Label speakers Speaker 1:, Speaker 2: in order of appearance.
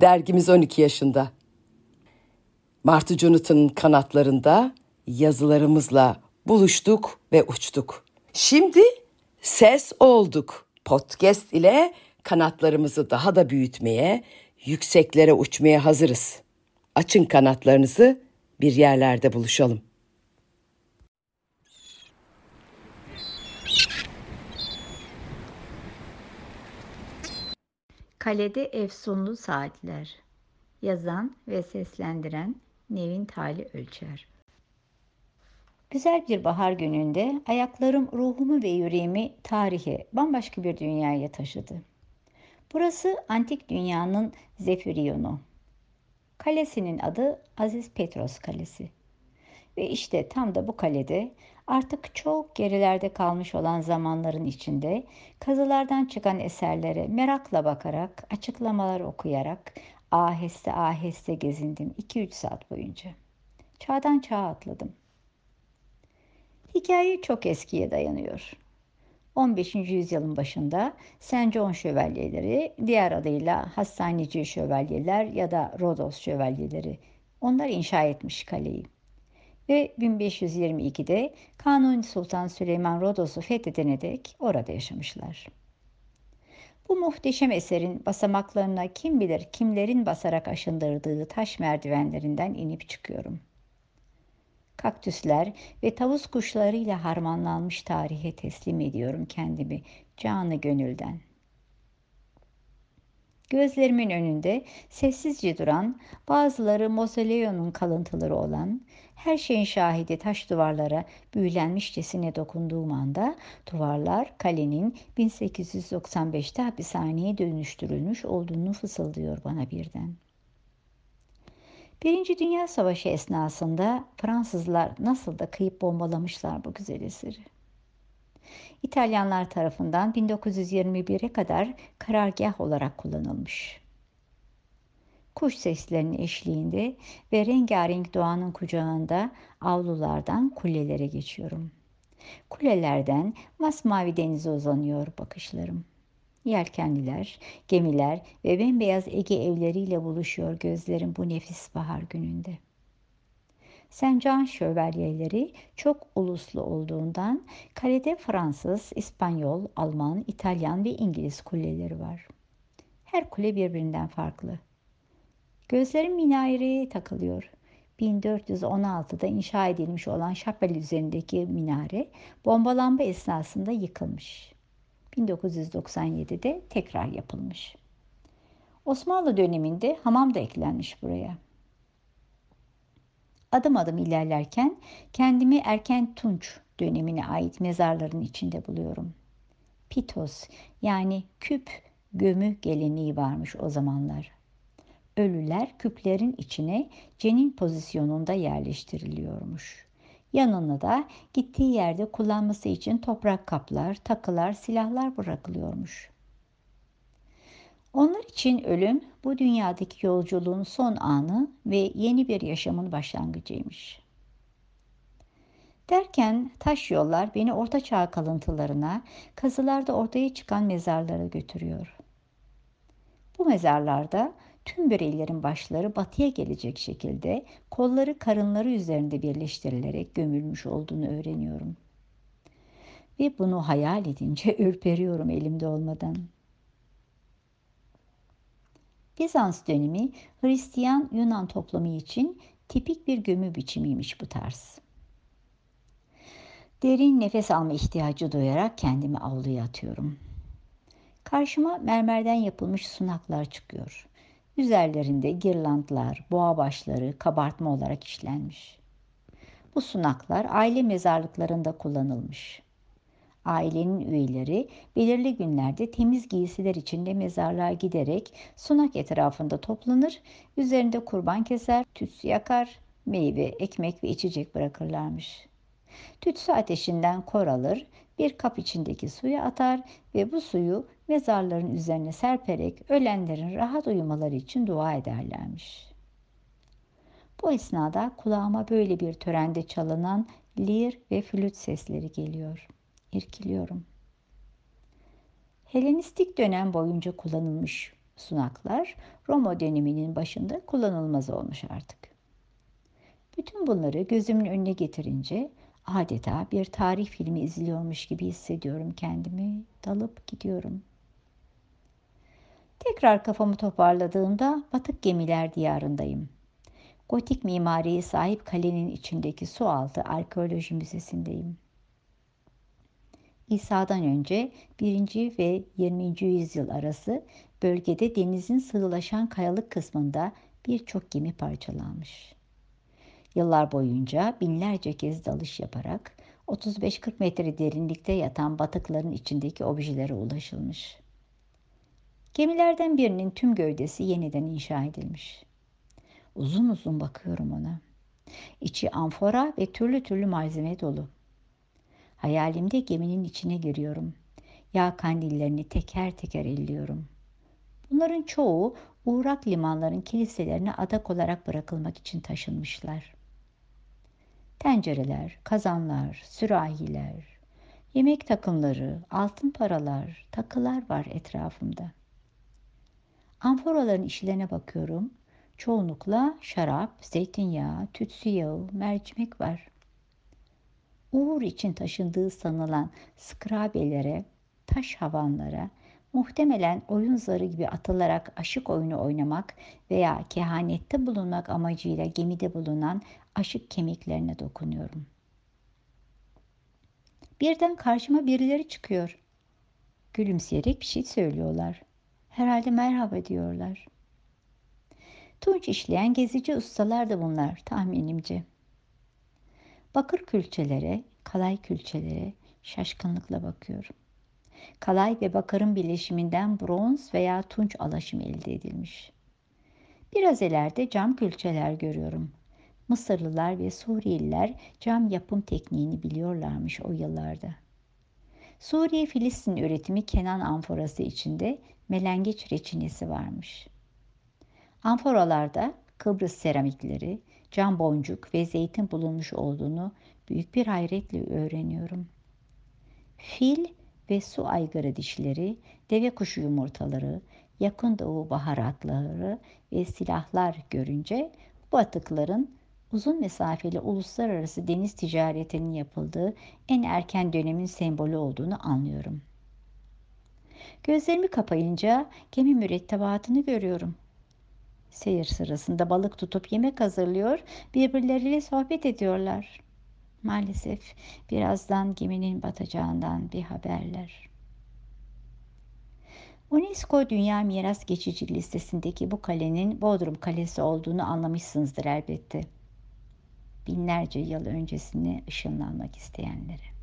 Speaker 1: Dergimiz 12 yaşında. Martı Jonathan'ın kanatlarında yazılarımızla buluştuk ve uçtuk. Şimdi ses olduk. Podcast ile kanatlarımızı daha da büyütmeye, yükseklere uçmaya hazırız. Açın kanatlarınızı, bir yerlerde buluşalım.
Speaker 2: Kalede Efsunlu Saatler Yazan ve seslendiren Nevin Tali Ölçer Güzel bir bahar gününde ayaklarım ruhumu ve yüreğimi tarihe, bambaşka bir dünyaya taşıdı. Burası antik dünyanın Zefiriyonu. Kalesinin adı Aziz Petros Kalesi. Ve işte tam da bu kalede artık çok gerilerde kalmış olan zamanların içinde kazılardan çıkan eserlere merakla bakarak, açıklamalar okuyarak aheste aheste gezindim 2-3 saat boyunca. Çağdan çağa atladım. Hikaye çok eskiye dayanıyor. 15. yüzyılın başında St. John şövalyeleri, diğer adıyla Hastaneci şövalyeler ya da Rodos şövalyeleri, onlar inşa etmiş kaleyi. Ve 1522'de Kanuni Sultan Süleyman Rodos'u fethedene dek orada yaşamışlar. Bu muhteşem eserin basamaklarına kim bilir kimlerin basarak aşındırdığı taş merdivenlerinden inip çıkıyorum kaktüsler ve tavus kuşlarıyla harmanlanmış tarihe teslim ediyorum kendimi canı gönülden. Gözlerimin önünde sessizce duran, bazıları mozoleonun kalıntıları olan, her şeyin şahidi taş duvarlara büyülenmişçesine dokunduğum anda duvarlar kalenin 1895'te hapishaneye dönüştürülmüş olduğunu fısıldıyor bana birden.'' Birinci Dünya Savaşı esnasında Fransızlar nasıl da kıyıp bombalamışlar bu güzel eseri. İtalyanlar tarafından 1921'e kadar karargah olarak kullanılmış. Kuş seslerinin eşliğinde ve rengarenk doğanın kucağında avlulardan kulelere geçiyorum. Kulelerden masmavi denize uzanıyor bakışlarım.'' Yelkenliler, gemiler ve bembeyaz Ege evleriyle buluşuyor gözlerim bu nefis bahar gününde. Sencan şövalyeleri çok uluslu olduğundan kalede Fransız, İspanyol, Alman, İtalyan ve İngiliz kuleleri var. Her kule birbirinden farklı. Gözlerim minareye takılıyor. 1416'da inşa edilmiş olan şapel üzerindeki minare bombalanma esnasında yıkılmış. 1997'de tekrar yapılmış. Osmanlı döneminde hamam da eklenmiş buraya. Adım adım ilerlerken kendimi erken Tunç dönemine ait mezarların içinde buluyorum. Pitos yani küp gömü geleneği varmış o zamanlar. Ölüler küplerin içine cenin pozisyonunda yerleştiriliyormuş. Yanına da gittiği yerde kullanması için toprak kaplar, takılar, silahlar bırakılıyormuş. Onlar için ölüm bu dünyadaki yolculuğun son anı ve yeni bir yaşamın başlangıcıymış. Derken taş yollar beni orta çağ kalıntılarına, kazılarda ortaya çıkan mezarlara götürüyor. Bu mezarlarda tüm bireylerin başları batıya gelecek şekilde kolları karınları üzerinde birleştirilerek gömülmüş olduğunu öğreniyorum. Ve bunu hayal edince ürperiyorum elimde olmadan. Bizans dönemi Hristiyan Yunan toplumu için tipik bir gömü biçimiymiş bu tarz. Derin nefes alma ihtiyacı duyarak kendimi avluya atıyorum. Karşıma mermerden yapılmış sunaklar çıkıyor. Üzerlerinde girlandlar, boğa başları kabartma olarak işlenmiş. Bu sunaklar aile mezarlıklarında kullanılmış. Ailenin üyeleri belirli günlerde temiz giysiler içinde mezarlığa giderek sunak etrafında toplanır, üzerinde kurban keser, tütsü yakar, meyve, ekmek ve içecek bırakırlarmış. Tütsü ateşinden kor alır, bir kap içindeki suyu atar ve bu suyu mezarların üzerine serperek ölenlerin rahat uyumaları için dua ederlermiş. Bu esnada kulağıma böyle bir törende çalınan lir ve flüt sesleri geliyor. İrkiliyorum. Helenistik dönem boyunca kullanılmış Sunaklar Roma döneminin başında kullanılmaz olmuş artık. Bütün bunları gözümün önüne getirince adeta bir tarih filmi izliyormuş gibi hissediyorum kendimi. Dalıp gidiyorum. Tekrar kafamı toparladığımda batık gemiler diyarındayım. Gotik mimariye sahip kalenin içindeki sualtı arkeoloji müzesindeyim. İsa'dan önce 1. ve 20. yüzyıl arası bölgede denizin sığılaşan kayalık kısmında birçok gemi parçalanmış. Yıllar boyunca binlerce kez dalış yaparak 35-40 metre derinlikte yatan batıkların içindeki objelere ulaşılmış. Gemilerden birinin tüm gövdesi yeniden inşa edilmiş. Uzun uzun bakıyorum ona. İçi amfora ve türlü türlü malzeme dolu. Hayalimde geminin içine giriyorum. Yağ kandillerini teker teker elliyorum. Bunların çoğu uğrak limanların kiliselerine adak olarak bırakılmak için taşınmışlar. Tencereler, kazanlar, sürahiler, yemek takımları, altın paralar, takılar var etrafımda. Amforaların işlerine bakıyorum. Çoğunlukla şarap, zeytinyağı, tütsü yağı, mercimek var. Uğur için taşındığı sanılan skrabelere, taş havanlara, muhtemelen oyun zarı gibi atılarak aşık oyunu oynamak veya kehanette bulunmak amacıyla gemide bulunan aşık kemiklerine dokunuyorum. Birden karşıma birileri çıkıyor. Gülümseyerek bir şey söylüyorlar. Herhalde merhaba diyorlar. Tunç işleyen gezici ustalar da bunlar tahminimce. Bakır külçelere, kalay külçelere şaşkınlıkla bakıyorum. Kalay ve bakırın birleşiminden bronz veya tunç alaşımı elde edilmiş. Biraz ileride cam külçeler görüyorum. Mısırlılar ve Suriyeliler cam yapım tekniğini biliyorlarmış o yıllarda. Suriye Filistin üretimi Kenan amforası içinde melengeç reçinesi varmış. Amforalarda Kıbrıs seramikleri, cam boncuk ve zeytin bulunmuş olduğunu büyük bir hayretle öğreniyorum. Fil ve su aygırı dişleri, deve kuşu yumurtaları, yakın doğu baharatları ve silahlar görünce bu atıkların uzun mesafeli uluslararası deniz ticaretinin yapıldığı en erken dönemin sembolü olduğunu anlıyorum. Gözlerimi kapayınca gemi mürettebatını görüyorum. Seyir sırasında balık tutup yemek hazırlıyor, birbirleriyle sohbet ediyorlar. Maalesef birazdan geminin batacağından bir haberler. UNESCO Dünya Miras Geçici listesindeki bu kalenin Bodrum Kalesi olduğunu anlamışsınızdır elbette. Binlerce yıl öncesine ışınlanmak isteyenlere.